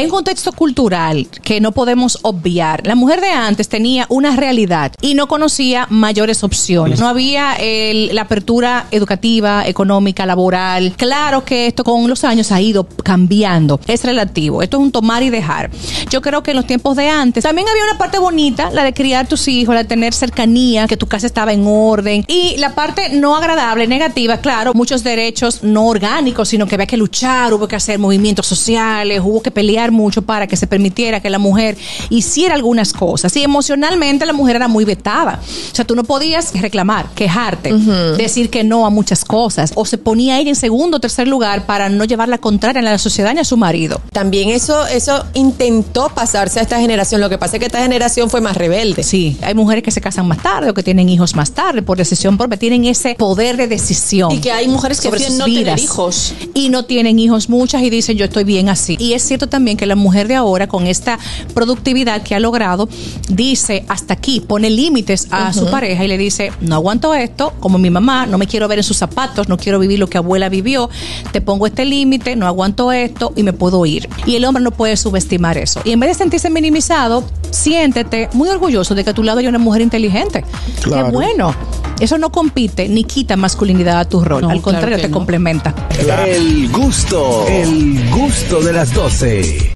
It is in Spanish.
Un contexto cultural que no podemos obviar. La mujer de antes tenía una realidad y no conocía mayores opciones. No había el- la apertura educativa, económica, laboral. Claro que esto con los años ha ido cambiando. Es relativo. Esto es un tomar y dejar. Yo creo que en los tiempos de antes también había una parte bonita, la de criar tus hijos, la de tener cercanía, que tu casa estaba en orden. Y la parte no agradable, negativa, claro, muchos derechos no orgánicos, sino que había que luchar, hubo que hacer movimientos sociales, hubo que pelear mucho para que se permitiera que la mujer hiciera algunas cosas. Y emocionalmente la mujer era muy vetada. O sea, tú no podías reclamar, quejarte, decir que no a muchas cosas. O se ponía ella en segundo o tercer lugar para no llevar la contraria a la sociedad ni a su marido. También eso, eso intentó pasarse a esta generación. Lo que pasa es que esta generación fue más rebelde. Sí, hay mujeres que se casan más tarde o que tienen hijos más tarde por decisión propia, tienen ese poder de decisión. Y que hay mujeres que sus no tener hijos. Y no tienen hijos muchas y dicen yo estoy bien así. Y es cierto también que la mujer de ahora, con esta productividad que ha logrado, dice hasta aquí, pone límites a su pareja y le dice, no aguanto esto, como mi mamá, no me quiero ver en sus zapatos, no quiero vivir lo que abuela vivió, te pongo este límite, no aguanto esto y me puedo ir. Y el hombre no puede subestimar eso. Y en vez de sentirse minimizado, siéntete muy orgulloso de que a tu lado hay una mujer inteligente. Claro. Qué bueno. Eso no compite ni quita masculinidad a tu rol. No, Al contrario, te no. complementa. El gusto, el gusto de las 12.